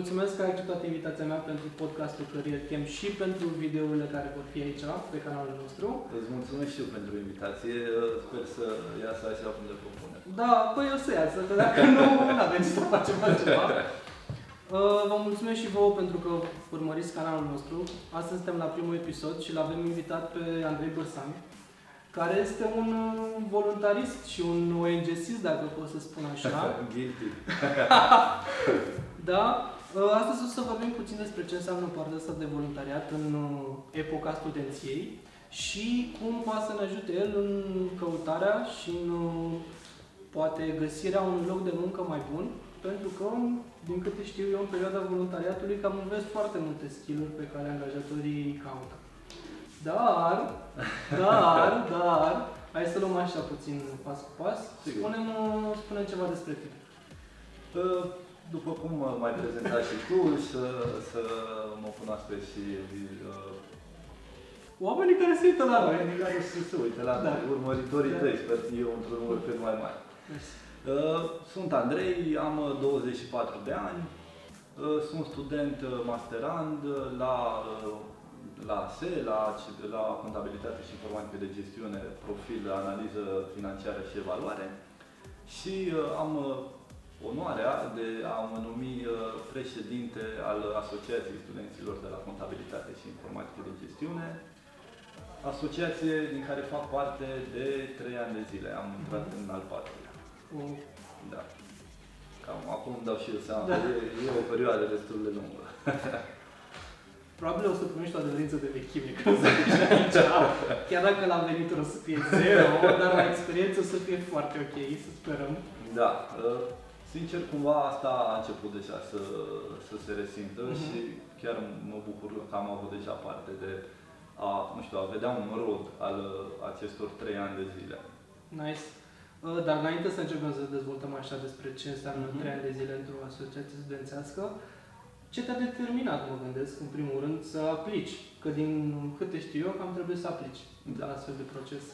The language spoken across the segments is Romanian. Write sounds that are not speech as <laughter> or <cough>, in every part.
mulțumesc că ai acceptat invitația mea pentru podcastul Career Camp și pentru videourile care vor fi aici, pe canalul nostru. Îți mulțumesc și eu pentru invitație. Sper să iasă așa cum le propune. Da, păi o să iasă, că dacă nu, nu avem ce să facem altceva. Uh, Vă mulțumesc și vouă pentru că urmăriți canalul nostru. Astăzi suntem la primul episod și l-avem invitat pe Andrei Bărsan, care este un uh, voluntarist și un ONG-sist, dacă pot să spun așa. <laughs> Guilty. <laughs> Da? Uh, Astăzi o să vorbim puțin despre ce înseamnă partea asta de voluntariat în uh, epoca studenției și cum poate să ne ajute el în căutarea și în uh, poate găsirea unui loc de muncă mai bun, pentru că, din câte știu eu, în perioada voluntariatului cam înveți foarte multe skill-uri pe care angajatorii caută. Dar, dar, <laughs> dar, hai să luăm așa puțin pas cu pas. Sigur. Spune-mi, spune ceva despre tine. Uh, După cum m-ai prezentat și tu, să, să mă cunoască și uh, Oamenii care se uită la noi. oamenii care să se uite la Da. noi, urmăitorii Da. tăi, sper eu într-un număr cât mai mare. Mersi. Uh, Sunt Andrei, am uh, 24 de ani, uh, sunt student uh, masterand uh, la, uh, la ASE, la, la Contabilitate și Informatică de Gestiune, profil Analiză Financiară și Evaluare și uh, am uh, onoarea de a mă numi uh, președinte al Asociației Studenților de la Contabilitate și Informatică de Gestiune, asociație din care fac parte de 3 ani de zile. Am intrat în al patrulea. O- Da. Cam acum îmi dau și eu seama Da. că e, e o perioadă destul de lungă. <laughs> Probabil o să primești o adeverință de vechime când să zici aici. Chiar dacă la venituri o să fie zero, dar la experiență o să fie foarte ok, să sperăm. Da. Uh, Sincer, cumva asta a început deja să, să se resimtă Mhm. și chiar mă bucur că am avut deja parte de a, nu știu, a vedea un rod al uh, acestor trei ani de zile. Nice. Uh, Dar înainte să începem să dezvoltăm așa despre ce înseamnă Mhm. 3 ani de zile într-o asociație studențească, ce te-a determinat, mă gândesc, în primul rând, să aplici? Că din câte știu eu, cam trebuie să aplici Da. la astfel de proces.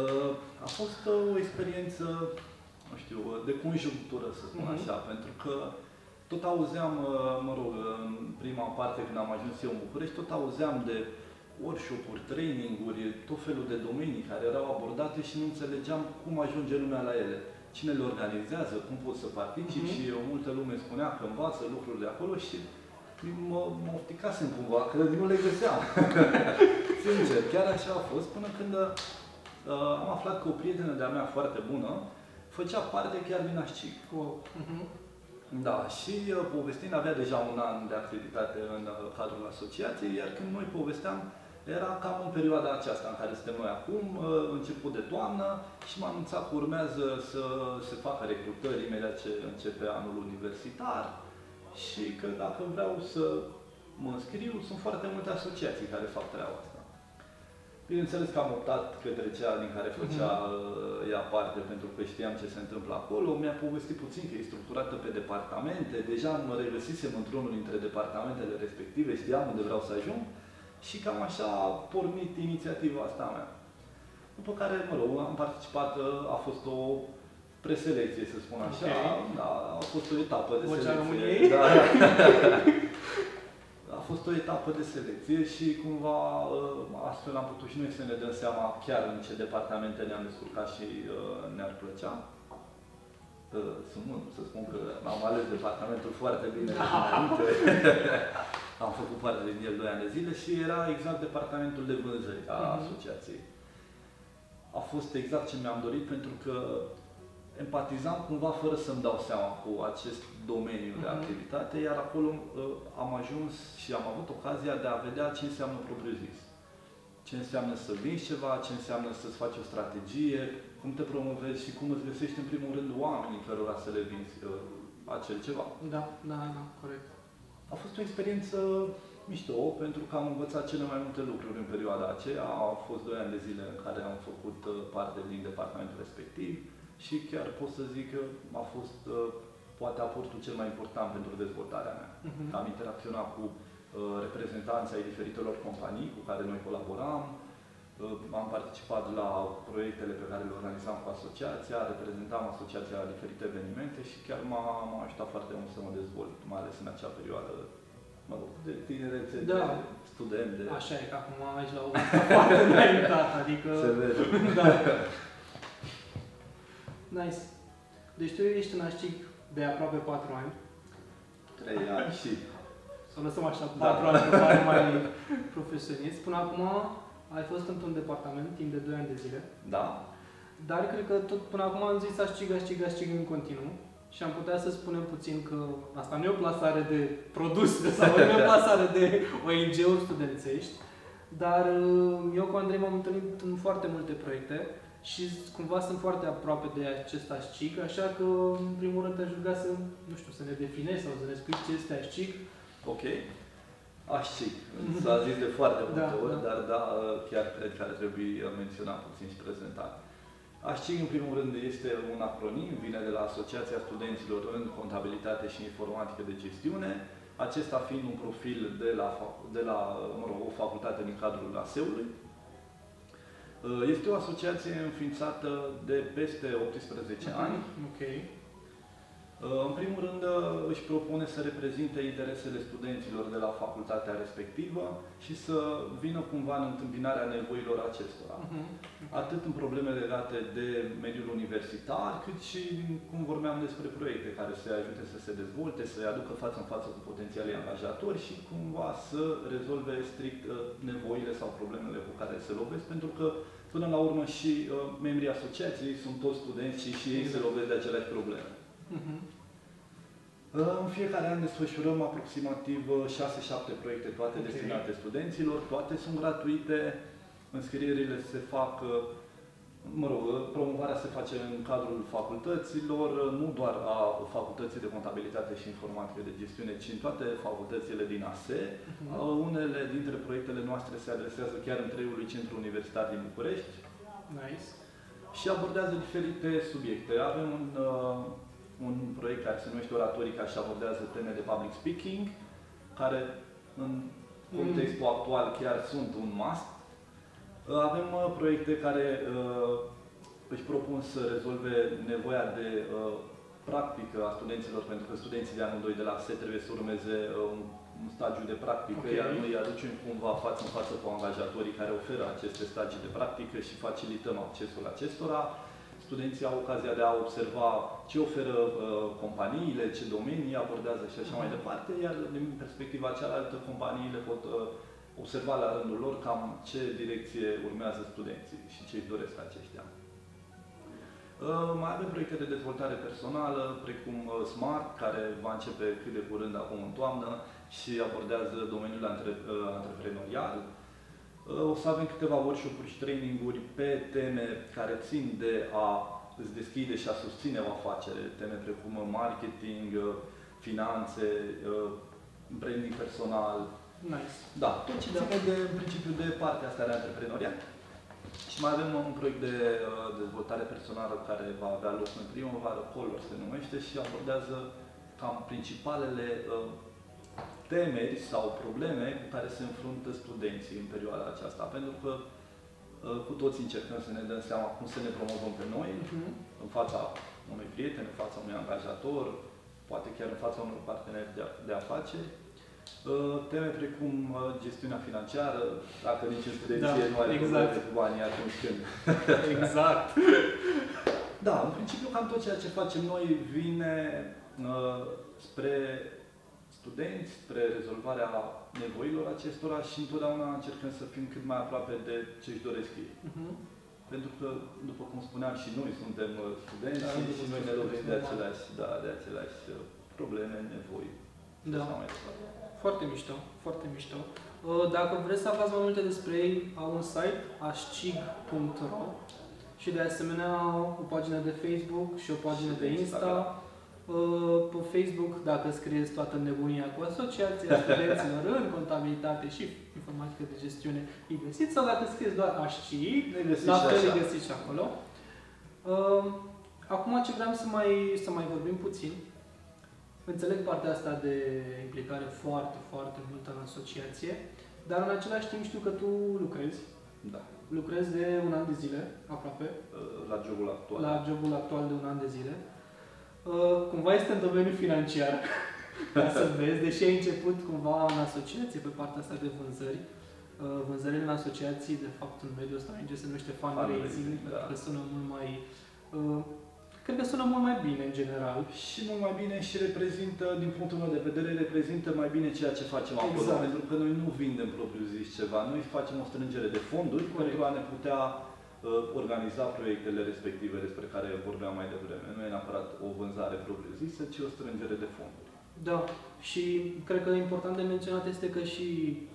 Uh, A fost uh, o experiență, nu știu, uh, de conjunctură, să spun Mhm. așa, pentru că tot auzeam, uh, mă rog, în prima parte când am ajuns eu în București, tot auzeam de workshop-uri, training-uri, tot felul de domenii care erau abordate și nu înțelegeam cum ajunge lumea la ele. Cine le organizează, cum poți să participi Mhm. și uh, multă lume spunea că învață lucrurile acolo și mă, mă ofticasem cumva, că nu le găseam. <laughs> Sincer, chiar așa a fost până când uh, am aflat că o prietenă de-a mea foarte bună făcea parte chiar din ASCIC. Wow. Mhm. Da, și uh, povestind avea deja un an de activitate în uh, cadrul asociației, iar când noi povesteam, era cam în perioada aceasta în care suntem noi acum, uh, început de toamnă, și m-a anunțat că urmează să se facă recrutări imediat ce începe anul universitar și că dacă vreau să mă înscriu, sunt foarte multe asociații care fac treaba asta. Bineînțeles că am optat către cea din care făcea uh, ea parte, pentru că știam ce se întâmplă acolo. Mi-a povestit puțin că e structurată pe departamente. Deja mă regăsisem într-unul dintre departamentele respective, știam unde vreau să ajung. Și cam așa a pornit inițiativa asta a mea. După care, mă rog, am participat, uh, a fost o preselecție, să spun așa. Ok. Da, a fost o etapă de Vocea selecție. României? Da. <laughs> A fost o etapă de selecție și cumva uh, astfel am putut și noi să ne dăm seama chiar în ce departamente ne-am descurcat și uh, ne-ar plăcea. Uh, Sunt mândru să spun că am ales departamentul foarte bine de dinainte. <laughs> am făcut parte din el 2 ani de zile și era exact departamentul de vânzări a Mhm. asociației. A fost exact ce mi-am dorit pentru că empatizam cumva fără să-mi dau seama cu acest domeniu de Mhm. activitate, iar acolo uh, am ajuns și am avut ocazia de a vedea ce înseamnă propriu zis. Ce înseamnă să vinzi ceva, ce înseamnă să-ți faci o strategie, cum te promovezi și cum îți găsești în primul rând oamenii cărora să le vinzi uh, acel ceva. Da, da, da, corect. A fost o experiență mișto, pentru că am învățat cele mai multe lucruri în perioada aceea. Au fost 2 ani de zile în care am făcut uh, parte din departamentul respectiv și chiar pot să zic că a fost uh, poate aportul cel mai important pentru dezvoltarea mea. Mhm. Am interacționat cu uh, reprezentanții ai diferitelor companii cu care noi colaboram, uh, am participat la proiectele pe care le organizam cu asociația, reprezentam asociația la diferite evenimente și chiar m-a, m-a ajutat foarte mult să mă dezvolt, mai ales în acea perioadă mă rog, de tinerețe, Da. de student, de... Așa e, că acum aici la o <laughs> vârstă foarte înaintat, adică... Se <laughs> vede. da. Nice. Deci tu ești în Așcic de aproape 4 ani. Trei ani și... Să o lăsăm așa, Da. 4 ani, că pare mai profesionist. Până acum ai fost într-un departament timp de 2 ani de zile. Da? Dar cred că tot până acum am zis Așcic, Așcic, Așcic în continuu. Și am putea să spunem puțin că asta nu e o plasare de produs <laughs> sau nu e o <laughs> plasare de ONG-uri studențești, dar uh, eu cu Andrei m-am întâlnit în foarte multe proiecte și cumva sunt foarte aproape de acest Așcic, așa că în primul rând te-aș ruga să, nu știu, să ne definești sau să ne spui ce este Așcic. Ok. Aș și. S-a zis de foarte multe Da, ori, da. dar da, chiar cred că ar trebui menționat puțin și prezentat. ASCIG, în primul rând, este un acronim, vine de la Asociația Studenților în Contabilitate și Informatică de Gestiune, acesta fiind un profil de la, fa- de la mă rog, o facultate din cadrul ASEului. Este o asociație înființată de peste 18 ani, Ok. În primul rând, își propune să reprezinte interesele studenților de la facultatea respectivă și să vină cumva în întâmpinarea nevoilor acestora. Mhm. Atât în probleme legate de mediul universitar, cât și cum vorbeam despre proiecte care să ajute să se dezvolte, să-i aducă față în față cu potențialii angajatori și cumva să rezolve strict uh, nevoile sau problemele cu care se lovesc, pentru că până la urmă și uh, membrii asociației sunt toți studenți și, și ei se lovesc de aceleași probleme. Mhm. În fiecare an desfășurăm aproximativ 6-7 proiecte, toate Ok. destinate studenților, toate sunt gratuite, înscrierile se fac, mă rog, promovarea se face în cadrul facultăților, nu doar a facultății de contabilitate și informatică de gestiune, ci în toate facultățile din ASE. Mhm. Unele dintre proiectele noastre se adresează chiar întregului centru universitar din București Nice. și abordează diferite subiecte. Avem un, uh, un proiect care se numește Oratorica și abordează teme de public speaking, care în contextul actual chiar sunt un must. Uh, Avem uh, proiecte care uh, își propun să rezolve nevoia de uh, practică a studenților, pentru că studenții de anul 2 de la SE trebuie să urmeze uh, un, un stagiu de practică, Ok. iar noi îi aducem cumva față în față cu angajatorii care oferă aceste stagii de practică și facilităm accesul acestora. Studenții au ocazia de a observa ce oferă uh, companiile, ce domenii abordează și așa mai departe, iar din perspectiva cealaltă, companiile pot uh, observa la rândul lor cam ce direcție urmează studenții și ce își doresc aceștia. Uh, Mai avem proiecte de dezvoltare personală, precum uh, Smart, care va începe cât de curând acum în toamnă și abordează domeniul antre- uh, antreprenorial. Uh, O să avem câteva workshop-uri și training-uri pe teme care țin de a îți deschide și a susține o afacere, teme precum marketing, uh, finanțe, uh, branding personal, Nice. da, tot ce ține de, în principiu de partea asta de antreprenoriat. Și mai avem un proiect de uh, dezvoltare personală care va avea loc în primăvară, Color se numește, și abordează cam principalele uh, temeri sau probleme cu care se înfruntă studenții în perioada aceasta. Pentru că uh, cu toți încercăm să ne dăm seama cum să ne promovăm pe noi, Mhm. în fața unui prieten, în fața unui angajator, poate chiar în fața unor parteneri de, de afaceri. Uh, Teme precum uh, gestiunea financiară, dacă nici în studenție Da, nu are exact. probleme cu banii atunci când. <laughs> <laughs> Exact. Da, în principiu cam tot ceea ce facem noi vine uh, spre studenți, spre rezolvarea nevoilor acestora și întotdeauna încercăm să fim cât mai aproape de ce își doresc ei. Mhm. Pentru că, după cum spuneam, și noi suntem uh, studenți Da, și, după și cum noi ne spuneți, lovim de normal. aceleași, da, de aceleași uh, probleme, nevoi. și Da. așa mai departe. Foarte mișto, foarte mișto. Uh, Dacă vreți să aflați mai multe despre ei, au un site, ascig.ro și de asemenea o pagină de Facebook și o pagină Și de de Insta. Instagram. Uh, Pe Facebook, dacă scrieți toată nebunia cu Asociația Studenților în Contabilitate și Informatică de Gestiune, îi găsiți, sau dacă scrieți doar ascig, Ne găsiți la și fel îi așa. găsiți și acolo. Uh, Acum ce vreau să mai, să mai vorbim puțin, înțeleg partea asta de implicare foarte, foarte multă în asociație, dar în același timp știu că tu lucrezi. Da. lucrez de un an de zile, aproape, uh, la jobul actual. la jobul actual de un an de zile. Uh, Cumva este în domeniul financiar, <laughs> ca să vezi, deși ai început cumva în asociație pe partea asta de vânzări. Uh, Vânzările în asociații, de fapt, în mediul ăsta ONG se numește fundraising, Fundraising, pentru da. că sună mult mai... uh, Cred că sună mult mai bine, în general. Și mult mai bine și reprezintă, din punctul meu de vedere, reprezintă mai bine ceea ce facem acolo. Exact. Pentru că noi nu vindem propriu zis ceva, noi facem o strângere de fonduri Corect. pentru a ne putea uh, organiza proiectele respective despre care vorbeam mai devreme. Nu e neapărat o vânzare propriu zisă, ci o strângere de fonduri. Da, și cred că important de menționat este că și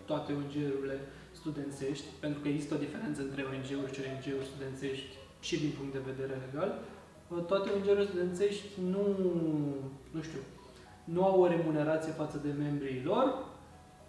toate ONG-urile studențești, pentru că există o diferență între ONG-uri și ONG-uri studențești și din punct de vedere legal, toate ONG-urile studențești nu, nu știu, nu au o remunerație față de membrii lor,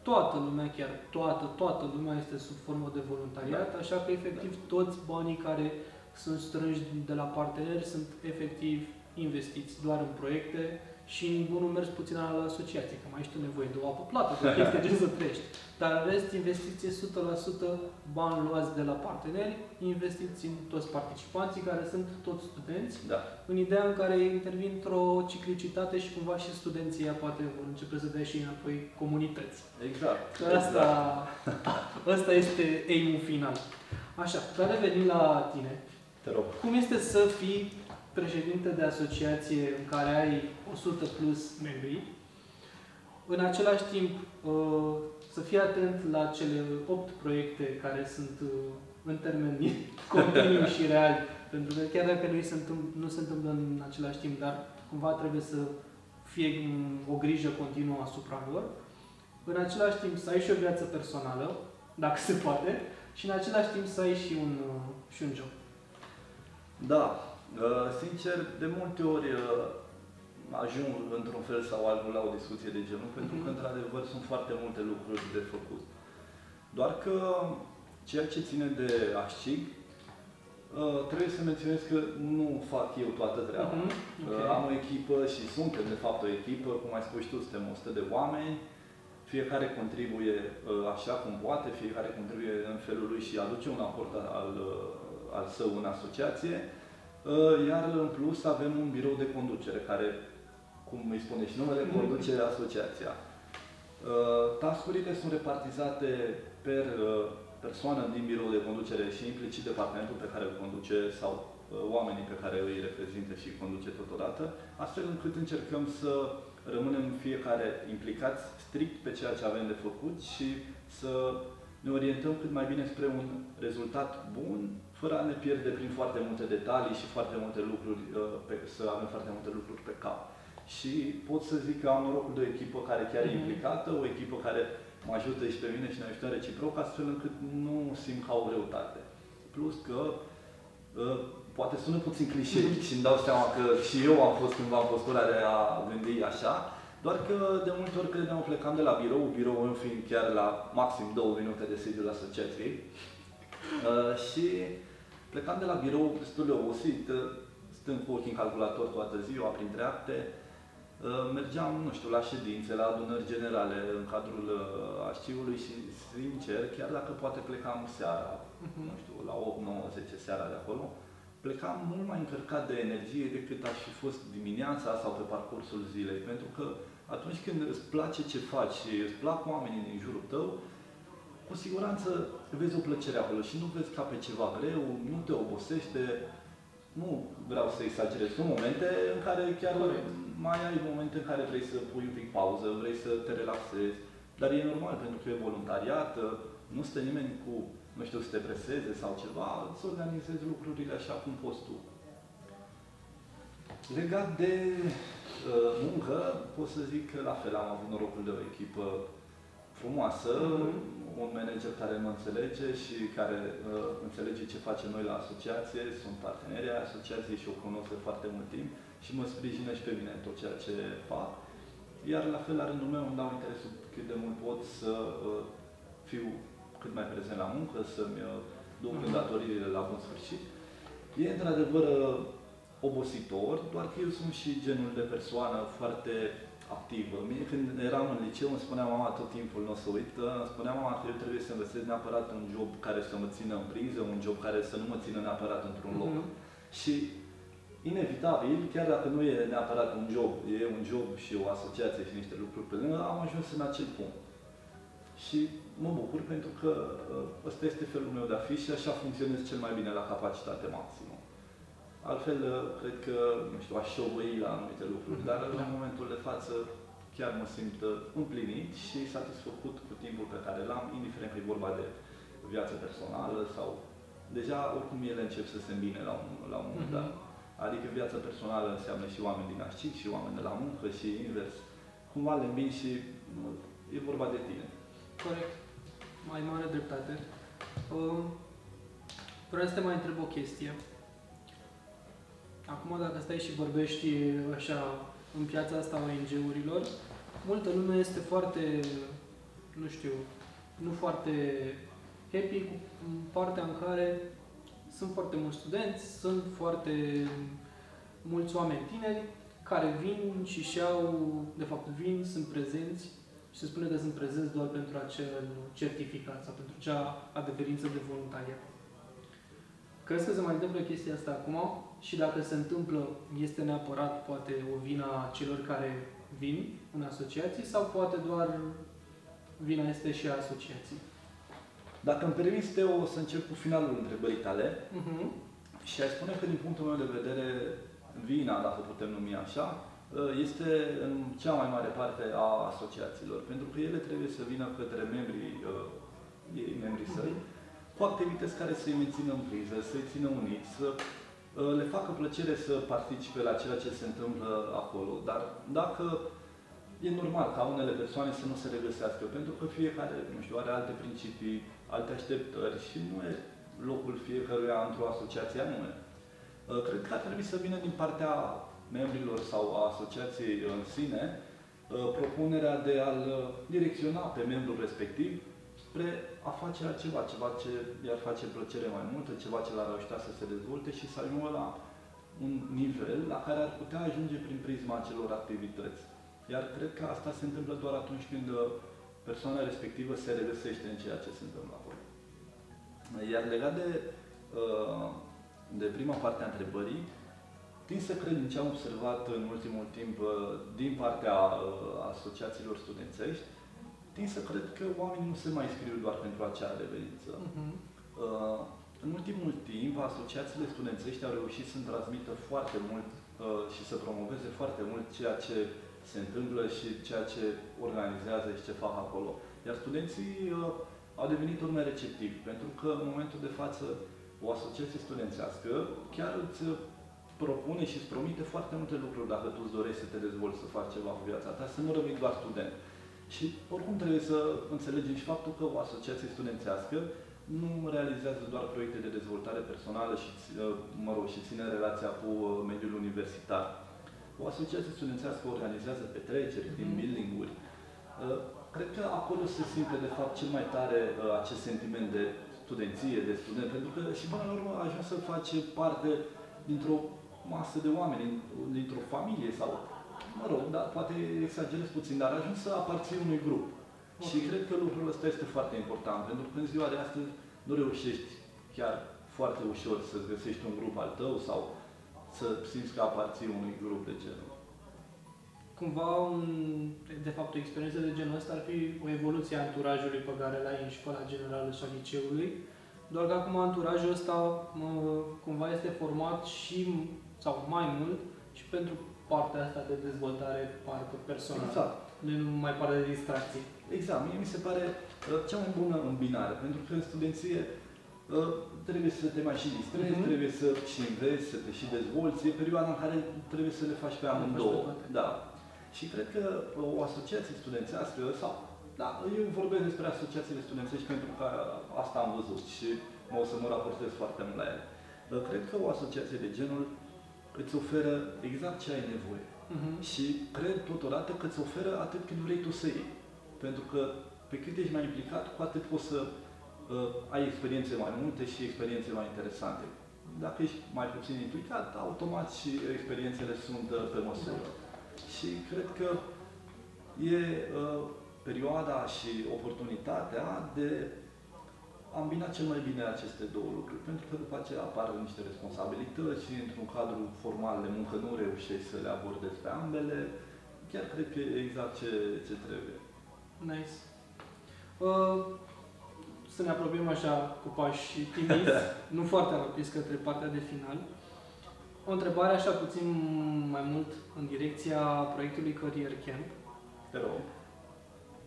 toată lumea, chiar toată, toată lumea este sub formă de voluntariat, așa că efectiv toți banii care sunt strânși de la parteneri sunt efectiv investiți doar în proiecte și în bunul mers puțin la asociație, că mai ești tu nevoie de o apă plată, de o chestie de să trăiești. Dar în rest, investiție 100% bani luați de la parteneri, investiți în toți participanții care sunt toți studenți, Da. în ideea în care intervin într-o ciclicitate și cumva și studenții poate vor începe să dea și înapoi comunități. Exact. Că Asta, asta este aim final. Așa, dar revenim la tine. Te rog. Cum este să fii președinte de asociație în care ai 100 plus membri, în același timp uh, să fii atent la cele 8 proiecte care sunt uh, în termeni <laughs> continuu și reali, pentru că chiar dacă nu se, întâmplă, nu se întâmplă în același timp, dar cumva trebuie să fie mm, o grijă continuă asupra lor, în același timp să ai și o viață personală, dacă se poate, și în același timp să ai și un, uh, și un job. Da, uh, sincer, de multe ori uh, ajung într-un fel sau altul la o discuție de genul, pentru că, Mhm. într-adevăr, sunt foarte multe lucruri de făcut. Doar că ceea ce ține de ASCIG, uh, trebuie să menționez că nu fac eu toată treaba. Mhm, Uh, ok. Am o echipă și suntem, de fapt, o echipă, cum ai spus și tu, suntem 100 de oameni, fiecare contribuie uh, așa cum poate, fiecare contribuie în felul lui și aduce un aport al, uh, al său în asociație, Uh, iar în plus avem un birou de conducere care, cum îi spune și numele, Mhm. conduce asociația. Uh, Tascurile sunt repartizate per uh, persoană din birou de conducere și implicit departamentul pe care îl conduce sau uh, oamenii pe care îi reprezintă și îi conduce totodată, astfel încât încercăm să rămânem fiecare implicați strict pe ceea ce avem de făcut și să ne orientăm cât mai bine spre un rezultat bun, fără a ne pierde prin foarte multe detalii și foarte multe lucruri, uh, pe, să avem foarte multe lucruri pe cap. Și pot să zic că am norocul de o echipă care chiar e Mhm. implicată, o echipă care mă ajută și pe mine și ne ajutăm reciproc, astfel încât nu simt ca o greutate. Plus că uh, poate sună puțin clișeic <laughs> și îmi dau seama că și eu am fost cândva în postura de a gândi așa, doar că de multe ori credeam plecam de la birou, biroul meu fiind chiar la maxim două minute de sediul asociației. Uh, și plecam de la birou destul de obosit, uh, stând cu ochii în calculator toată ziua, printre acte, uh, mergeam, nu știu, la ședințe, la adunări generale în cadrul uh, arșivului și, sincer, chiar dacă poate plecam seara, Mhm. nu știu, la 8, 9, 10 seara de acolo, plecam mult mai încărcat de energie decât aș fi fost dimineața sau pe parcursul zilei. Pentru că atunci când îți place ce faci și îți plac oamenii din jurul tău, cu siguranță vezi o plăcere acolo și nu vezi ca pe ceva greu, nu te obosește, nu vreau să exagerez, sunt momente în care chiar Corect. mai ai momente în care vrei să pui un pic pauză, vrei să te relaxezi, dar e normal pentru că e voluntariat, nu stă nimeni cu, nu știu, să te preseze sau ceva, să organizezi lucrurile așa cum poți tu. Legat de uh, muncă, pot să zic că la fel am avut norocul de o echipă frumoasă, Mhm. un manager care mă înțelege și care uh, înțelege ce facem noi la asociație, sunt parteneri ai asociației și o cunosc de foarte mult timp și mă sprijină și pe mine în tot ceea ce fac. Iar la fel, la rândul meu, îmi dau interesul cât de mult pot să uh, fiu cât mai prezent la muncă, să-mi uh, duc Mhm. îndatoririle la bun sfârșit. E într-adevăr uh, obositor, doar că eu sunt și genul de persoană foarte activă. Mie când eram în liceu îmi spunea mama tot timpul, nu o să uit, îmi spunea mama că eu trebuie să învățez neapărat un job care să mă țină în priză, un job care să nu mă țină neapărat într-un loc. Mhm. Și inevitabil, chiar dacă nu e neapărat un job, e un job și o asociație și niște lucruri pe lângă, am ajuns în acel punct. Și mă bucur pentru că uh, ăsta este felul meu de a fi și așa funcționez cel mai bine la capacitate maximă. Altfel, uh, cred că, nu știu, aș șovăi la anumite lucruri, dar Da. în momentul de față chiar mă simt uh, împlinit și satisfăcut cu timpul pe care l-am, indiferent că e vorba de viață personală sau deja oricum ele încep să se îmbine la un, la un moment Mhm. dat. Adică viața personală înseamnă și oameni din ascic și oameni de la muncă și invers. Cumva le îmbin și nu, e vorba de tine. Corect. Mai mare dreptate. Um, vreau să te mai întreb o chestie. Acum, dacă stai și vorbești așa în piața asta a ONG-urilor, multă lume este foarte, nu știu, nu foarte happy cu partea în care sunt foarte mulți studenți, sunt foarte mulți oameni tineri care vin și și au, de fapt vin, sunt prezenți și se spune că sunt prezenți doar pentru acel certificat sau pentru acea adeverință de voluntariat. Crezi că se mai întâmplă chestia asta acum? Și dacă se întâmplă, este neapărat poate o vina celor care vin în asociații sau poate doar vina este și a asociației? Dacă îmi permiți, Teo, o să încep cu finalul întrebării tale Uh-huh. și aș spune că din punctul meu de vedere, vina, dacă putem numi așa, este în cea mai mare parte a asociațiilor, pentru că ele trebuie să vină către membrii uh, ei, membrii săi, cu activități care să-i mențină în priză, să-i țină uniți, să uh, le facă plăcere să participe la ceea ce se întâmplă acolo. Dar dacă e normal ca unele persoane să nu se regăsească, pentru că fiecare, nu știu, are alte principii, alte așteptări și nu e locul fiecăruia într-o asociație anume. Uh, Cred că ar trebui să vină din partea membrilor sau a asociației în sine uh, propunerea de a-l uh, direcționa pe membrul respectiv spre a face altceva, ceva ce i-ar face plăcere mai multă, ceva ce l-ar ajuta să se dezvolte și să ajungă la un nivel la care ar putea ajunge prin prisma acelor activități. Iar cred că asta se întâmplă doar atunci când uh, persoana respectivă se regăsește în ceea ce se întâmplă acolo. Iar legat de, uh, de prima parte a întrebării, Tin să cred din ce am observat în ultimul timp uh, din partea uh, asociațiilor studențești, tin să cred că oamenii nu se mai scriu doar pentru acea adeverință. Uh-huh. Uh, În ultimul timp, asociațiile studențești au reușit să transmită foarte mult uh, și să promoveze foarte mult ceea ce se întâmplă și ceea ce organizează și ce fac acolo. Iar studenții uh, au devenit urme receptivi, pentru că în momentul de față o asociație studențească chiar îți propune și îți promite foarte multe lucruri dacă tu îți dorești să te dezvolți, să faci ceva cu viața ta, să nu rămâi doar student. Și oricum trebuie să înțelegem și faptul că o asociație studențească nu realizează doar proiecte de dezvoltare personală și, ă, mă rog, și ține relația cu ă, mediul universitar. O asociație studențească organizează petreceri, team Mhm. building-uri. Ă, Cred că acolo se simte, de fapt, cel mai tare ă, acest sentiment de studenție, de student, pentru că și până la urmă ajungi să faci parte dintr-o masă de oameni, dintr-o familie sau, mă rog, da, poate exagerez puțin, dar ajungi să aparții unui grup. Și Ok. cred că lucrul ăsta este foarte important, pentru că în ziua de astăzi nu reușești chiar foarte ușor să-ți găsești un grup al tău sau să simți că aparții unui grup de genul. Cumva, un, de fapt, o experiență de genul ăsta ar fi o evoluție a anturajului pe care l-ai în școala generală și a liceului, doar că acum anturajul ăsta mă, cumva este format și, sau mai mult, și pentru partea asta de dezvoltare parcă personală, Exact. nu numai partea de distracție. Exact. Mie mi se pare uh, cea mai bună îmbinare, pentru că în studenție uh, trebuie să te mai și distrezi, Mhm. trebuie să și înveți, să te și dezvolți. E perioada în care trebuie să le faci pe Le faci amândouă. pe toate. Da. Și cred că uh, o asociație studențească sau da, eu vorbesc despre asociațiile studențești pentru că asta am văzut și o să mă raportez foarte mult la ele. Uh, Cred că o asociație de genul îți oferă exact ce ai nevoie. Uh-huh. Și cred totodată că îți oferă atât cât vrei tu să iei. Pentru că pe cât ești mai implicat, cu atât poți să uh, ai experiențe mai multe și experiențe mai interesante. Dacă ești mai puțin implicat, automat și experiențele sunt uh, pe măsură. Și cred că e uh, perioada și oportunitatea de a îmbina cel mai bine aceste două lucruri, pentru că după aceea apar niște responsabilități și într-un cadru formal de muncă nu reușești să le abordezi pe ambele. Chiar cred că e exact ce, ce trebuie. Nice. Uh, să ne apropiem așa cu pași timizi, <laughs> nu foarte rapizi către partea de final. O întrebare așa puțin mai mult în direcția proiectului Career Camp. Te rog.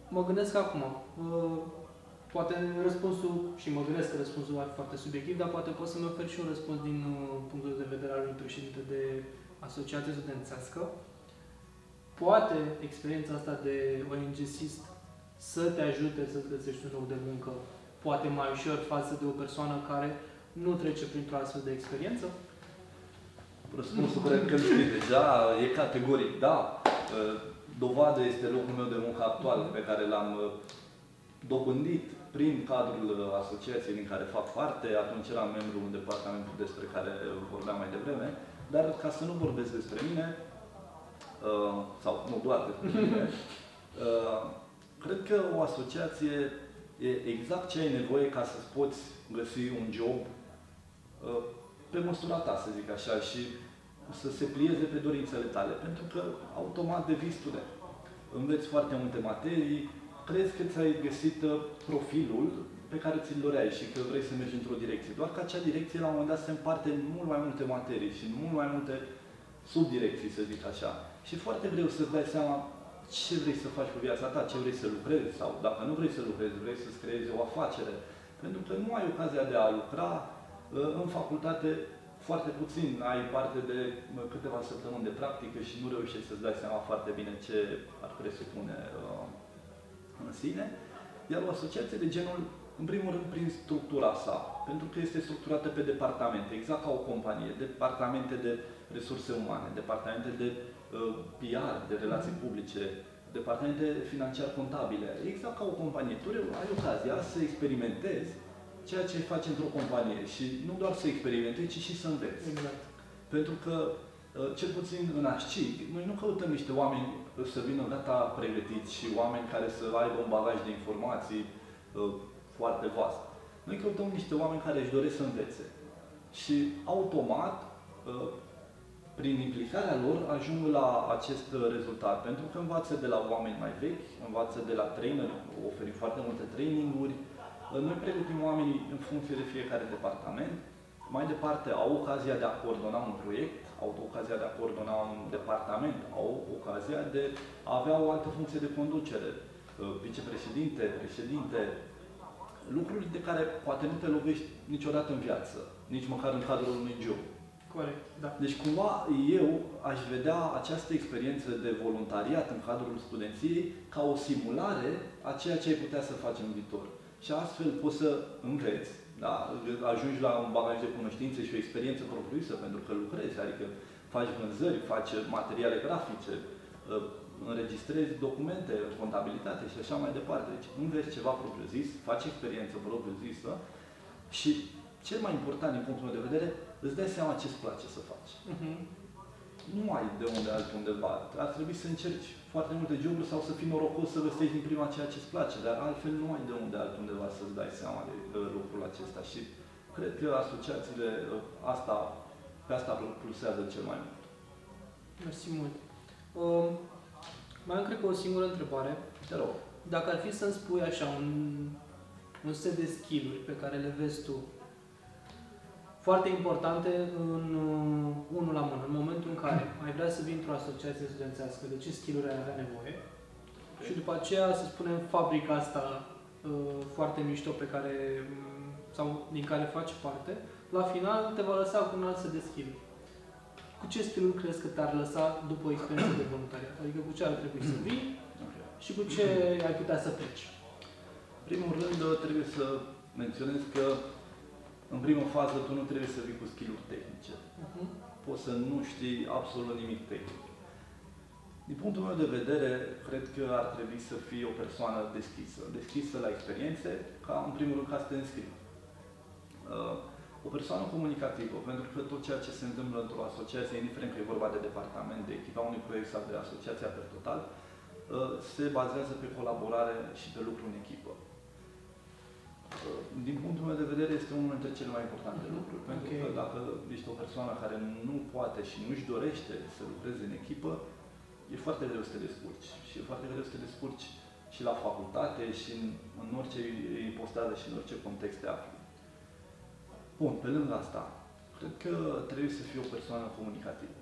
Mă gândesc acum, uh, poate răspunsul, și mă gândesc că răspunsul va fi foarte subiectiv, dar poate pot să-mi ofer și un răspuns din uh, punctul de vedere al unui președinte de asociație studențească. Poate experiența asta de ONG-sist să te ajute să-ți găsești un loc de muncă, poate mai ușor față de o persoană care nu trece printr-o astfel de experiență? Răspunsul cred că știi deja, e categoric da. Uh, dovadă este locul meu de muncă actual pe care l-am uh, dobândit prin cadrul uh, asociației din care fac parte. Atunci eram membru în departamentul despre care vorbeam mai devreme. Dar ca să nu vorbesc despre mine, sau nu doar despre mine, <laughs> cred că o asociație e exact ce ai nevoie ca să-ți poți găsi un job pe măsura ta, să zic așa, și să se plieze pe dorințele tale, pentru că automat devii student. Înveți foarte multe materii, crezi că ți-ai găsit uh, profilul pe care ți-l doreai și că vrei să mergi într-o direcție. Doar că acea direcție la un moment dat se împarte în mult mai multe materii și în mult mai multe subdirecții, să zic așa. Și foarte greu să-ți dai seama ce vrei să faci cu viața ta, ce vrei să lucrezi sau dacă nu vrei să lucrezi, vrei să-ți creezi o afacere. Pentru că nu ai ocazia de a lucra în facultate foarte puțin ai parte de câteva săptămâni de practică și nu reușești să-ți dai seama foarte bine ce ar presupune uh, în sine. Iar o asociație de genul, în primul rând, prin structura sa, pentru că este structurată pe departamente, exact ca o companie, departamente de resurse umane, departamente de uh, PR, de relații publice, departamente financiar-contabile, exact ca o companie. Tu ai ocazia să experimentezi ceea ce faci într-o companie și nu doar să experimentezi, ci și să înveți. Exact. Pentru că, uh, cel puțin în ASCIG, noi nu căutăm niște oameni să vină gata pregătiți și oameni care să aibă un bagaj de informații uh, foarte vast. Noi căutăm niște oameni care își doresc să învețe. Și automat, uh, prin implicarea lor, ajung la acest rezultat. Pentru că învață de la oameni mai vechi, învață de la trainer, oferim foarte multe traininguri, noi pregătim oamenii în funcție de fiecare departament. Mai departe, au ocazia de a coordona un proiect, au ocazia de a coordona un departament, au ocazia de a avea o altă funcție de conducere, uh, vicepreședinte, președinte, lucruri de care poate nu te lovești niciodată în viață, nici măcar în cadrul unui job. Corect, da. Deci cumva eu aș vedea această experiență de voluntariat în cadrul studenției ca o simulare a ceea ce ai putea să faci în viitor și astfel poți să înveți, da? ajungi la un bagaj de cunoștințe și o experiență propriu-zisă pentru că lucrezi, adică faci vânzări, faci materiale grafice, ă, înregistrezi documente, contabilitate și așa mai departe. Deci înveți ceva propriu-zis, faci experiență propriu-zisă și cel mai important din punctul meu de vedere, îți dai seama ce îți place să faci. Uh-huh. Nu ai de unde altundeva. Ar trebui să încerci foarte multe joburi sau să fii norocos să găsești din prima ceea ce îți place, dar altfel nu ai de unde altundeva să-ți dai seama de lucrul acesta și cred că asociațiile uh, asta, pe asta plusează cel mai mult. Mersi mult. Uh, mai am, cred că, o singură întrebare. Te rog. Dacă ar fi să-mi spui așa un, un set de skill pe care le vezi tu foarte importante în uh, unul la mână. În momentul în care ai vrea să vii într-o asociație studențească, de ce skill ai avea nevoie? Okay. Și după aceea, să spunem, fabrica asta uh, foarte mișto pe care, mm, sau din care faci parte, la final te va lăsa cu un alt set de skill. Cu ce skill crezi că te-ar lăsa după o experiență de voluntariat? Adică cu ce ar trebui să vii okay. și cu ce ai putea să pleci? În primul rând, trebuie să menționez că în primă fază tu nu trebuie să vii cu skill tehnice. Uh-huh. Poți să nu știi absolut nimic tehnic. Din punctul meu de vedere, cred că ar trebui să fii o persoană deschisă. Deschisă la experiențe, ca în primul rând ca să te înscrii. Uh, o persoană comunicativă, pentru că tot ceea ce se întâmplă într-o asociație, indiferent că e vorba de departament, de echipa unui proiect sau de asociația per total, se bazează pe colaborare și pe lucru în echipă. Din punctul meu de vedere, este unul dintre cele mai importante Mhm. lucruri. Pentru Ok. că dacă ești o persoană care nu poate și nu-și dorește să lucreze în echipă, e foarte greu să te descurci. Și e foarte greu să te descurci și la facultate și în, în orice ipostază și în orice context te afli. Bun, pe lângă asta, cred că trebuie să fii o persoană comunicativă.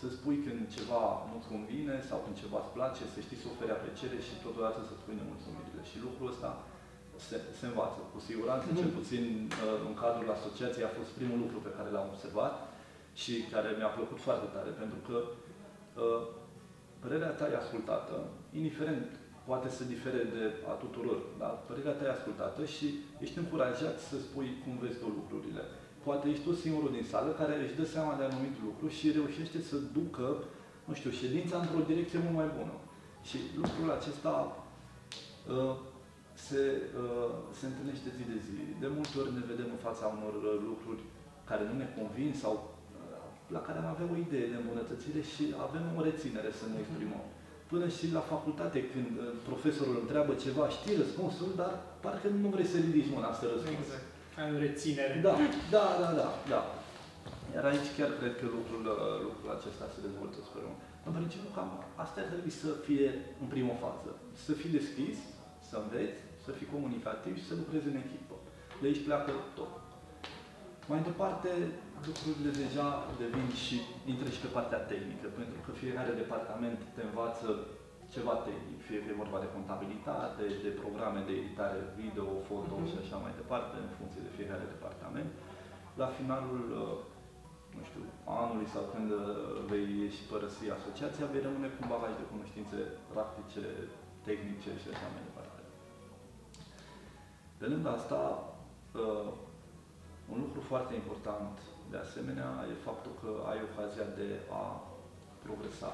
Să spui când ceva nu-ți convine sau când ceva îți place, să știi să oferi apreciere și totodată să spui nemulțumirile. Și lucrul ăsta se, se învață. Cu siguranță, Mhm. cel puțin uh, în cadrul asociației, a fost primul lucru pe care l-am observat și care mi-a plăcut foarte tare, pentru că uh, părerea ta e ascultată, indiferent, poate să difere de a tuturor, dar părerea ta e ascultată și ești încurajat să spui cum vezi tu lucrurile. Poate ești tu singurul din sală care își dă seama de anumit lucru și reușește să ducă, nu știu, ședința într-o direcție mult mai bună. Și lucrul acesta uh, se, uh, se întâlnește zi de zi. De multe ori ne vedem în fața unor uh, lucruri care nu ne convin sau uh, la care am avea o idee de îmbunătățire și avem o reținere să ne exprimăm. Până și la facultate, când uh, profesorul întreabă ceva, știi răspunsul, dar parcă nu vrei să ridici mâna să răspunzi. Exact. Ai o reținere. Da, da, da, da, da. Iar aici chiar cred că lucrul, uh, lucrul acesta se dezvoltă spre un. În principiu, cam asta ar trebui să fie în primă fază. Să fii deschis, să înveți, să fii comunicativ și să lucrezi în echipă. De aici pleacă tot. Mai departe, lucrurile deja devin și intră și pe partea tehnică, pentru că fiecare departament te învață ceva tehnic, fie că e vorba de contabilitate, de programe de editare video, foto Mhm. și așa mai departe, în funcție de fiecare departament. La finalul, uh, nu știu, anului sau când uh, vei ieși părăsi asociația, vei rămâne cu un bagaj de cunoștințe practice, tehnice și așa mai departe. Pe lângă asta, uh, un lucru foarte important de asemenea e faptul că ai ocazia de a progresa,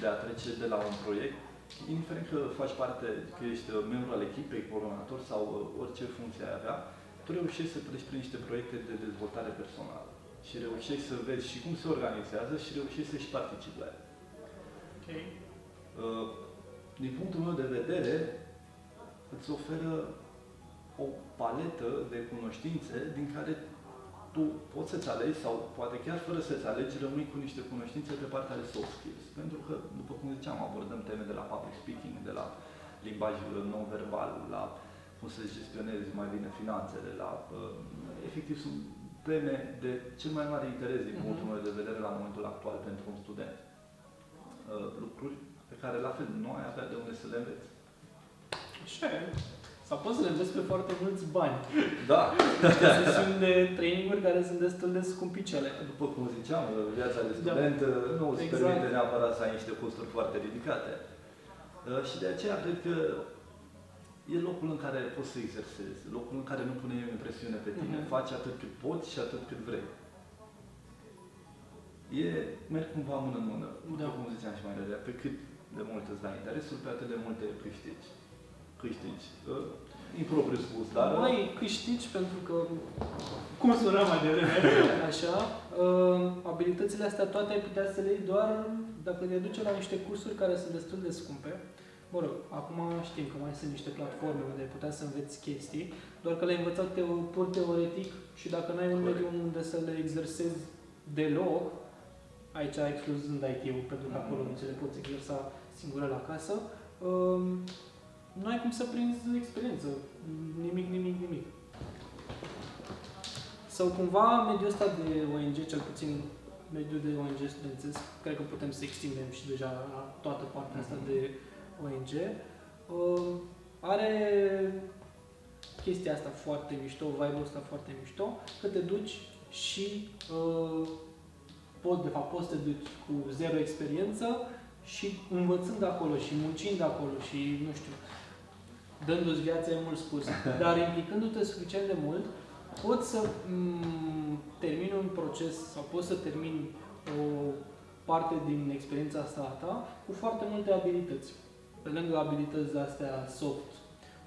de a trece de la un proiect, indiferent că faci parte, că ești uh, membru al echipei, coordonator sau uh, orice funcție ai avea, tu reușești să treci prin niște proiecte de dezvoltare personală și reușești să vezi și cum se organizează și reușești să și participi la ele. Ok. Uh, Din punctul meu de vedere, îți oferă o paletă de cunoștințe din care tu poți să-ți alegi sau poate chiar fără să-ți alegi, rămâi cu niște cunoștințe pe partea de soft skills. Pentru că, după cum ziceam, abordăm teme de la public speaking, de la limbaj non-verbal, la cum să gestionezi mai bine finanțele, la uh, efectiv sunt teme de cel mai mare interes din Mhm. punctul meu de vedere la momentul actual pentru un student. Uh, lucruri pe care la fel nu ai avea de unde să le înveți. Așa e. Sau poți să le înveți pe foarte mulți bani. Da, Niște sesiuni de traininguri care sunt destul de scumpicele. după cum ziceam, viața de Da. student uh, nu îți Exact. permite neapărat să ai niște costuri foarte ridicate. Uh, Și de aceea cred că e locul în care poți să exersezi, locul în care nu pune nimeni presiune pe tine. Mhm. Faci atât cât poți și atât cât vrei. E, merg cumva mână în mână. Da. După cum ziceam și mai devreme, pe cât de mult îți dai interesul, pe atât de multe câștigi. Câștigi. Uh, impropriu spus, dar... uh, Mai câștigi pentru că, cum suna mai devreme, <laughs> așa, uh, abilitățile astea toate ai putea să le iei doar dacă te duce la niște cursuri care sunt destul de scumpe. Mă rog, acum știm că mai sunt niște platforme unde ai putea să înveți chestii, doar că le-ai învățat teo- pur teoretic și dacă n-ai un Corect. mediu unde să le exersezi deloc, aici excluzând IT-ul, pentru că acolo nu ți le poți exersa singură la casă, um, nu ai cum să prinzi experiență. Nimic, nimic, nimic. Sau cumva mediul ăsta de ONG, cel puțin mediul de ONG studențesc, cred că putem să extindem și deja la toată partea asta Mhm. de ONG, uh, are chestia asta foarte mișto, vibe-ul ăsta foarte mișto, că te duci și uh, poți, de fapt, poți să te duci cu zero experiență și învățând acolo și muncind acolo și, nu știu, dându-ți viața e mult spus, dar implicându-te suficient de mult, poți să m- termini un proces sau poți să termini o parte din experiența asta a ta cu foarte multe abilități. Pe lângă abilități de astea soft,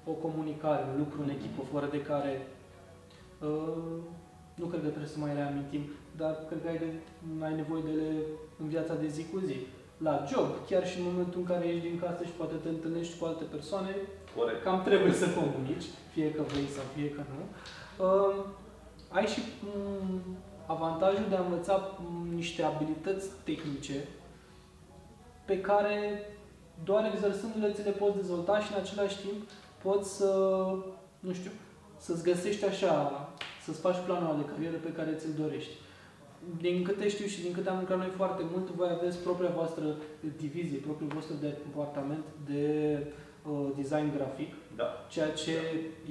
o comunicare, un lucru în echipă, fără de care uh, nu cred că trebuie să mai reamintim, dar cred că ai, de, ai nevoie de ele în viața de zi cu zi. la job, chiar și în momentul în care ești din casă și poate te întâlnești cu alte persoane, Corect. cam trebuie să comunici, fie că vrei sau fie că nu. Uh, ai și um, avantajul de a învăța um, niște abilități tehnice pe care doar exersându-le ți le poți dezvolta și în același timp poți să, nu știu, să-ți găsești așa, să-ți faci planul de carieră pe care ți-l dorești. Din câte știu și din câte am lucrat noi foarte mult, voi aveți propria voastră divizie, propriul vostru departament de uh, design grafic, Da. ceea ce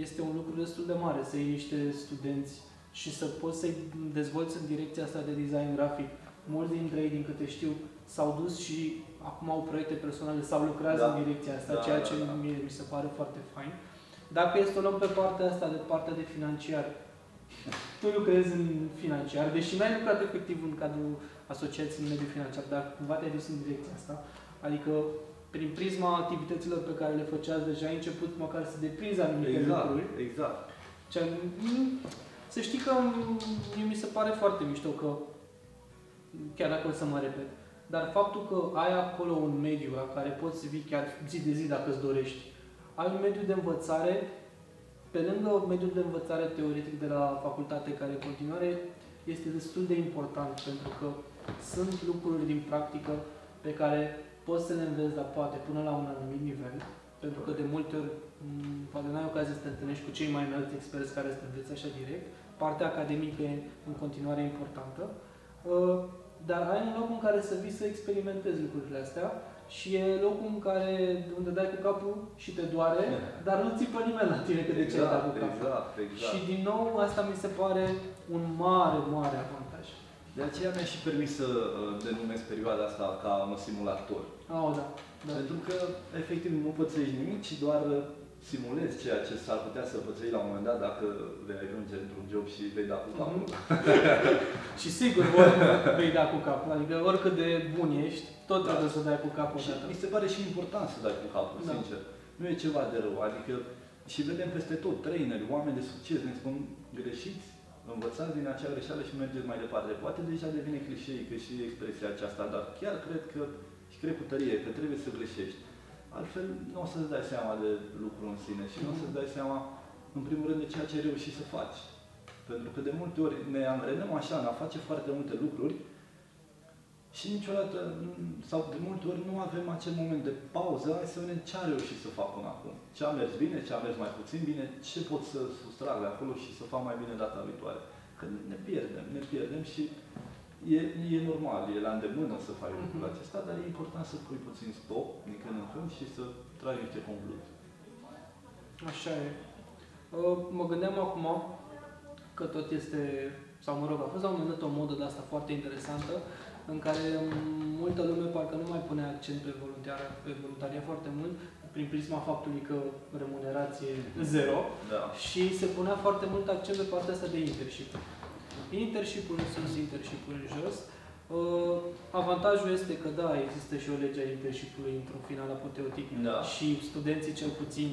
este un lucru destul de mare, să iei niște studenți și să poți să-i dezvolți în direcția asta de design grafic. Mulți dintre ei, din câte știu, s-au dus și acum au proiecte personale sau lucrează Da. în direcția asta, Da, ceea da, ce da. mie mi se pare foarte fain. Dacă este o luăm pe partea asta, de partea de financiar, tu lucrezi în financiar, deși n-ai lucrat efectiv în cadrul asociației în mediul financiar, dar cumva te-ai dus în direcția asta. Adică, prin prisma activităților pe care le făceați deja, ai început măcar să deprinzi anumite Exact, lucruri. exact. Ce, mm, să știi că mm, mie mi se pare foarte mișto că, chiar dacă o să mă repet, dar faptul că ai acolo un mediu la care poți vii chiar zi de zi dacă îți dorești, ai un mediu de învățare, pe lângă mediul de învățare teoretic de la facultate, care în continuare este destul de important, pentru că sunt lucruri din practică pe care poți să le înveți, dar poate până la un anumit nivel, pentru că de multe ori m, poate n-ai ocazia să te întâlnești cu cei mai înalți experți care să te înveți așa direct. Partea academică e în continuare importantă, Uh, dar ai un loc în care să vii să experimentezi lucrurile astea și e locul în care unde dai cu capul și te doare, <laughs> dar nu țipă nimeni la tine că de ce ai dat cu Exact, capul. exact, exact. Și din nou, asta mi se pare un mare, mare avantaj. De aceea mi-a și permis să uh, denumesc perioada asta ca un simulator. Oh, da. da. Pentru că, efectiv, nu pățești nimic, ci doar uh, simulezi ceea ce s-ar putea să pățești la un moment dat dacă vei ajunge într-un job și vei da cu capul. <laughs> Și sigur, ori vei da cu capul. Adică oricât de bun ești, tot Da. trebuie să dai cu capul Și odată. mi se pare și important să dai cu capul, Da. sincer. Nu e ceva de rău. Adică și vedem peste tot, traineri, oameni de succes ne spun greșiți, învățați din acea greșeală și mergeți mai departe. Poate deja devine clișeică și expresia aceasta, dar chiar cred că, și cred cu tărie, că trebuie să greșești. Altfel nu o să-ți dai seama de lucru în sine și nu o să-ți dai seama, în primul rând, de ceea ce ai reușit să faci. Pentru că de multe ori ne angrenăm așa în a face foarte multe lucruri și niciodată, mm, sau de multe ori nu avem acel moment de pauză, hai să vedem ce am reușit să fac până acum. Ce a mers bine, ce a mers mai puțin bine, ce pot să sustrag de acolo și să fac mai bine data viitoare. Că ne pierdem, ne pierdem și e, e normal, e la îndemână să faci Mhm. lucrul acesta, dar e important să pui puțin stop din când în când și să tragi niște concluzii. Așa e. Uh, Mă gândeam acum că tot este, sau mă rog, a fost la un moment dat o modă de asta foarte interesantă, în care multă lume parcă nu mai pune accent pe voluntariat, pe voluntariat foarte mult, prin prisma faptului că remunerație zero, Da. și se punea foarte mult accent pe partea asta de internship. Internship în sus, internship în jos. Uh, avantajul este că da, există și o lege a internshipului într-un final apoteotic Da. și studenții cel puțin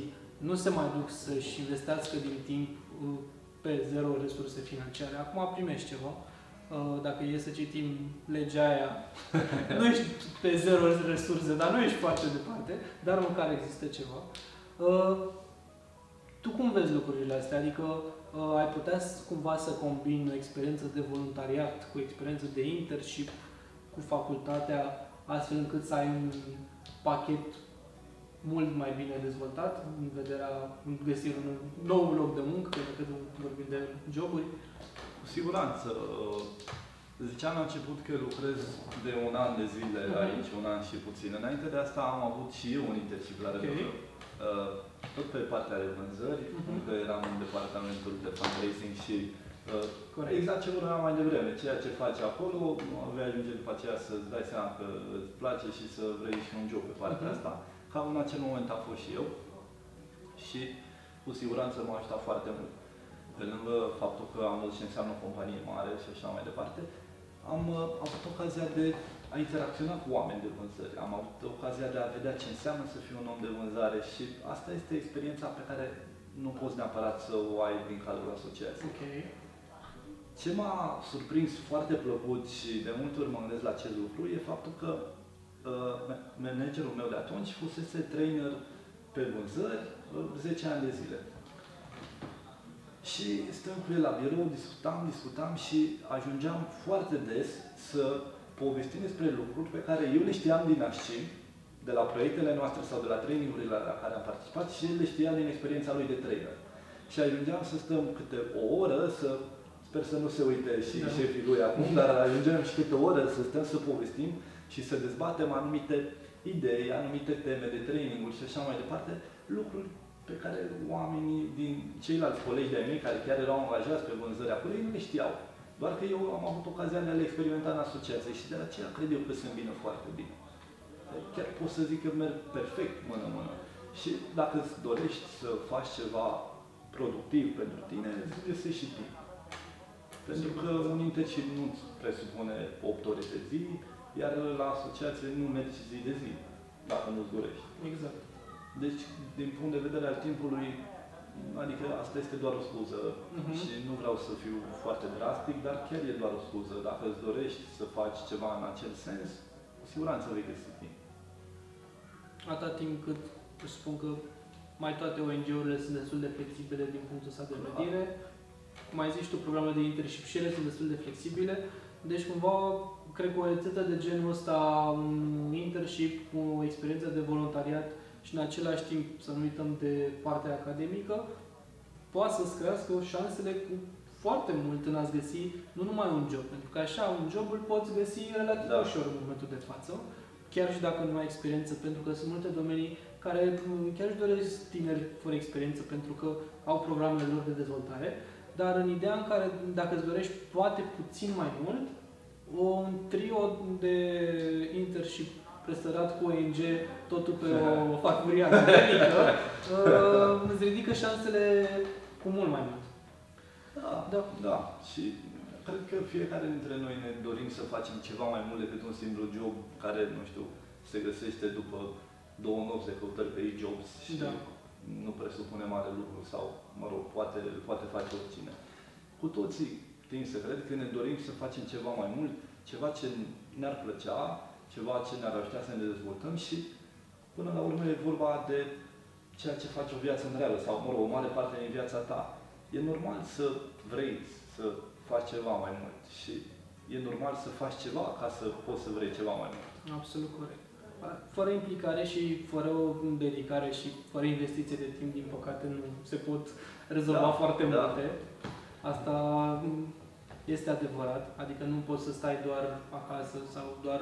nu se mai duc să-și investească din timp uh, pe zero resurse financiare. Acum primești ceva. Uh, Dacă e să citim legea aia, <laughs> nu ești pe zero resurse, dar nu ești foarte departe, dar măcar există ceva. Uh, Tu cum vezi lucrurile astea? Adică uh, ai putea să- cumva să combini o experiență de voluntariat cu o experiență de internship cu facultatea, astfel încât să ai un pachet mult mai bine dezvoltat în vederea găsirii unui nou loc de muncă, pentru că vorbim de joburi. Cu siguranță. uh, Ziceam la început că lucrez de un an de zile Mhm. aici, un an și puțin. Înainte de asta am avut și eu un internship la rândul Ok. meu. Uh, Tot pe partea de vânzări, Mhm. încă eram în departamentul de fundraising și uh, Corect. exact ce vorbeam mai devreme, ceea ce faci acolo, vei ajunge după aceea să-ți dai seama că îți place și să vrei și un job pe partea Mhm. asta. Cam în acel moment a fost și eu și cu siguranță m-a ajutat foarte mult. Pe lângă faptul că am văzut ce înseamnă o companie mare și așa mai departe, am uh, avut ocazia de a interacționa cu oameni de vânzări. Am avut ocazia de a vedea ce înseamnă să fii un om de vânzare și asta este experiența pe care nu poți neapărat să o ai din cadrul asociației. Ok. Ce m-a surprins foarte plăcut și de multe ori mă gândesc la acest lucru e faptul că uh, managerul meu de atunci fusese trainer pe vânzări uh, 10 ani de zile. Și stăm cu el la birou, discutam, discutam și ajungeam foarte des să povestim despre lucruri pe care eu le știam din ASCIM, de la proiectele noastre sau de la trainingurile la care am participat și el le știa din experiența lui de trainer. Și ajungeam să stăm câte o oră, să sper să nu se uite și da. șefii lui acum, dar ajungeam și câte o oră să stăm să povestim și să dezbatem anumite idei, anumite teme de traininguri și așa mai departe, lucruri pe care oamenii din ceilalți colegi de-ai mei, care chiar erau angajați pe vânzări acolo, ei nu le știau. Doar că eu am avut ocazia de a le experimenta în asociație și de aceea cred eu că se îmbină foarte bine. Chiar pot să zic că merg perfect mână-mână. Și dacă îți dorești să faci ceva productiv pentru tine, îți găsești și timp. Pentru că un internship nu presupune 8 ore pe zi, iar la asociație nu mergi zi de zi, dacă nu-ți dorești. Exact. Deci, din punct de vedere al timpului, adică asta este doar o scuză uh-huh. și nu vreau să fiu foarte drastic, dar chiar e doar o scuză. Dacă îți dorești să faci ceva în acel sens, cu siguranță vei găsi timp. Atâta timp cât spun că mai toate ONG-urile sunt destul de flexibile din punctul ăsta de vedere. Cum ai zis tu, programele de internship și ele sunt destul de flexibile. Deci, cumva, cred că o rețetă de genul ăsta, un internship cu o experiență de voluntariat și în același timp să nu uităm de partea academică, poate să-ți crească șansele cu foarte mult în a-ți găsi nu numai un job, pentru că așa un job îl poți găsi relativ da. ușor în momentul de față, chiar și dacă nu ai experiență, pentru că sunt multe domenii care chiar își doresc tineri fără experiență pentru că au programele lor de dezvoltare, dar în ideea în care dacă îți dorești poate puțin mai mult, un trio de internship presărat cu ONG, totul pe <laughs> o factorie academică, uh, îți ridică șansele cu mult mai mult. Da, da, da. Și cred că fiecare dintre noi ne dorim să facem ceva mai mult decât un simplu job care, nu știu, se găsește după două nopți de căutări pe e-jobs și da. nu presupune mare lucru sau, mă rog, poate, poate face oricine. Cu toții tind să cred că ne dorim să facem ceva mai mult, ceva ce ne-ar plăcea, ceva ce ne-ar ajuta să ne dezvoltăm și până la urmă e vorba de ceea ce faci o viață în reală sau, mă rog, o mare parte din viața ta. E normal să vrei să faci ceva mai mult și e normal să faci ceva ca să poți să vrei ceva mai mult. Absolut corect. Fără implicare și fără o dedicare și fără investiție de timp, din păcate, nu se pot rezolva da, foarte da. multe. Asta este adevărat. Adică nu poți să stai doar acasă sau doar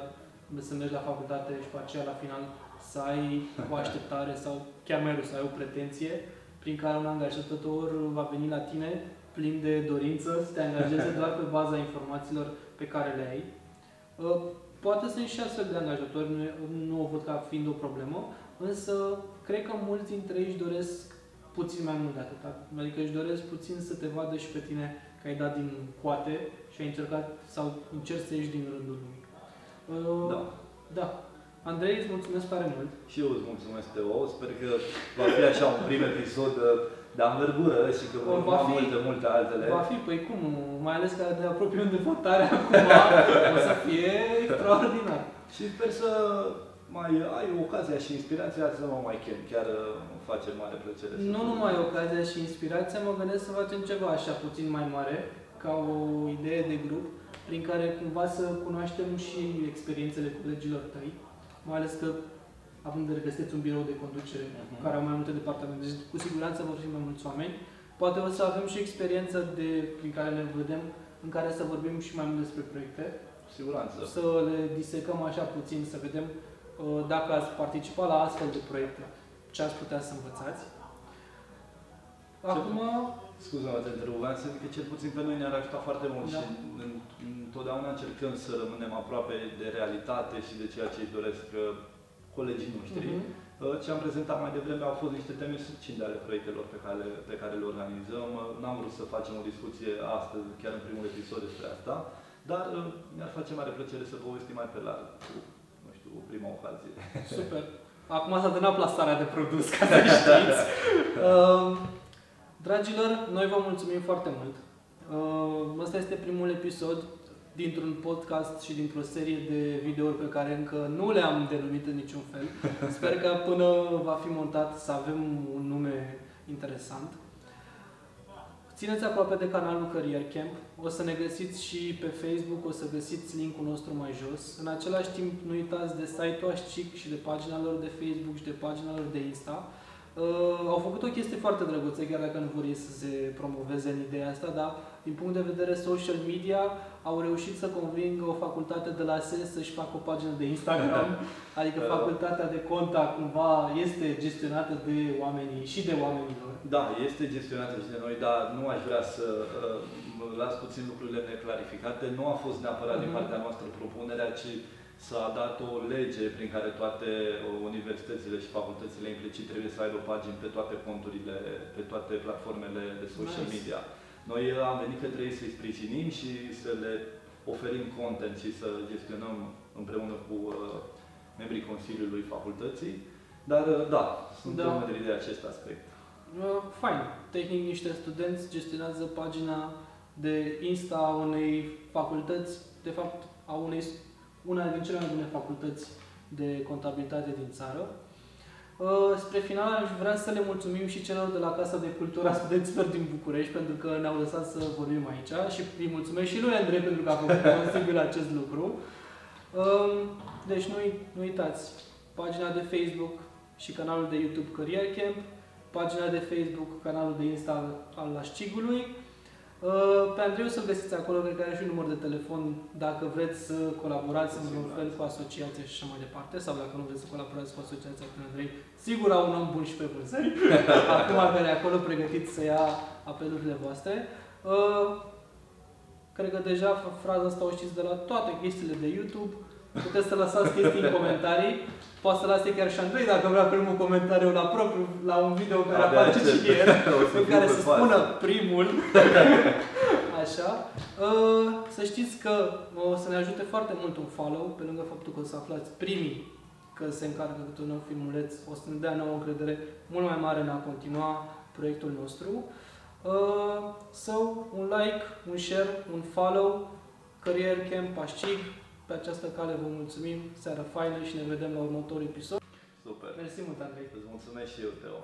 să mergi la facultate și pe aceea la final să ai o <laughs> așteptare sau chiar mai rău să ai o pretenție prin care un angajător va veni la tine plin de dorință să te angajeze <laughs> doar pe baza informațiilor pe care le ai. Uh, poate sunt și astfel de angajatori, nu, nu o văd ca fiind o problemă, însă cred că mulți dintre ei își doresc puțin mai mult de atât. Adică își doresc puțin să te vadă și pe tine că ai dat din coate și ai încercat sau încerci să ieși din rândul lui. Uh, da. Da. Andrei, îți mulțumesc tare mult. Și eu îți mulțumesc, Teo. Sper că va fi așa un prim episod de anvergură și că vor fi multe, multe altele. Va fi, păi cum, mai ales că ne apropiem de votare acum, o să fie extraordinar. Și sper să mai ai ocazia și inspirația să mă mai chem. Chiar îmi face mare plăcere. Nu numai ocazia și inspirația, mă gândesc să facem ceva așa puțin mai mare, ca o idee de grup, prin care cumva să cunoaștem și experiențele colegilor tăi, mai ales că având de vedere că sunteți un birou de conducere uh-huh. care au mai multe departamente, deci cu siguranță vor fi mai mulți oameni. Poate o să avem și experiență de, prin care ne vedem, în care să vorbim și mai mult despre proiecte. Cu siguranță. Să le disecăm așa puțin, să vedem uh, dacă ați participat la astfel de proiecte, ce ați putea să învățați. Acum... Scuze-mă, te întrerup, să zic că cel puțin pe noi ne-ar ajuta foarte mult da. și întotdeauna încercăm să rămânem aproape de realitate și de ceea ce îi doresc uh, colegii noștri. Uh-huh. Ce am prezentat mai devreme au fost niște teme succinte ale proiectelor pe care, pe care le organizăm. Uh, n-am vrut să facem o discuție astăzi, chiar în primul episod despre asta, dar uh, mi-ar face mare plăcere să povestim mai pe larg cu, nu știu, o prima ocazie. <laughs> Super! Acum s-a terminat plasarea de produs, ca să <laughs> știți. uh, dragilor, noi vă mulțumim foarte mult. Uh, ăsta este primul episod dintr-un podcast și dintr-o serie de videouri pe care încă nu le-am denumit în niciun fel. <laughs> Sper că până va fi montat să avem un nume interesant. Țineți aproape de canalul Career Camp. O să ne găsiți și pe Facebook, o să găsiți linkul nostru mai jos. În același timp, nu uitați de site-ul Ascic și de pagina lor de Facebook și de pagina lor de Insta. Uh, au făcut o chestie foarte drăguță, chiar dacă nu vor ei să se promoveze în ideea asta, dar din punct de vedere social media au reușit să convingă o facultate de la SES să-și facă o pagină de Instagram, <laughs> adică Uh. facultatea de conta cumva este gestionată de oamenii și de oamenii lor. Da, este gestionată și de noi, dar nu aș vrea să uh, mă las puțin lucrurile neclarificate. Nu a fost neapărat din Mhm. partea noastră propunerea, ci s-a dat o lege prin care toate uh, universitățile și facultățile implicit trebuie să aibă pagini pe toate conturile, pe toate platformele de social Nice. media. Noi uh, am venit că trebuie să-i sprijinim și să le oferim content și să gestionăm împreună cu uh, membrii Consiliului Facultății. Dar uh, da, sunt Da. da. mândri de acest aspect. Uh, Fain. Tehnic, niște studenți gestionează pagina de Insta a unei facultăți, de fapt, a unei, una din cele mai bune facultăți de contabilitate din țară. Uh, Spre final aș vrea să le mulțumim și celor de la Casa de Cultură a Studenților din București pentru că ne-au lăsat să vorbim aici și îi mulțumesc și lui Andrei pentru că a făcut <laughs> posibil acest lucru. Um, Deci nu, uit- nu uitați, pagina de Facebook și canalul de YouTube Career Camp, pagina de Facebook, canalul de Insta al, al Ascigului. Uh, Pe Andrei o să-l găsiți acolo, cred că are și un număr de telefon dacă vreți să colaborați în vreun fel cu asociația și așa mai departe, sau dacă nu vreți să colaborați cu asociația cu Andrei, sigur au un om bun și pe vânzări, <laughs> acum care e acolo pregătit să ia apelurile voastre. Uh, Cred că deja fraza asta o știți de la toate chestiile de YouTube. Puteți să lăsați chestii în comentarii. Poate să lase chiar și Șandrei dacă vrea primul comentariu la propriu, la un video care Abia face aștept. și el, <laughs> O să în fiu care pe să fază. spună primul. <laughs> Așa. Uh, Să știți că o să ne ajute foarte mult un follow, pe lângă faptul că o să aflați primii că se încarcă câte un nou filmuleț, o să ne dea nouă încredere mult mai mare în a continua proiectul nostru. Uh, so, un like, un share, un follow, Career Camp Pașcig. Pe această cale vă mulțumim, seară faină și ne vedem la următorul episod. Super! Mersi mult, Andrei! Îți mulțumesc și eu, Teo!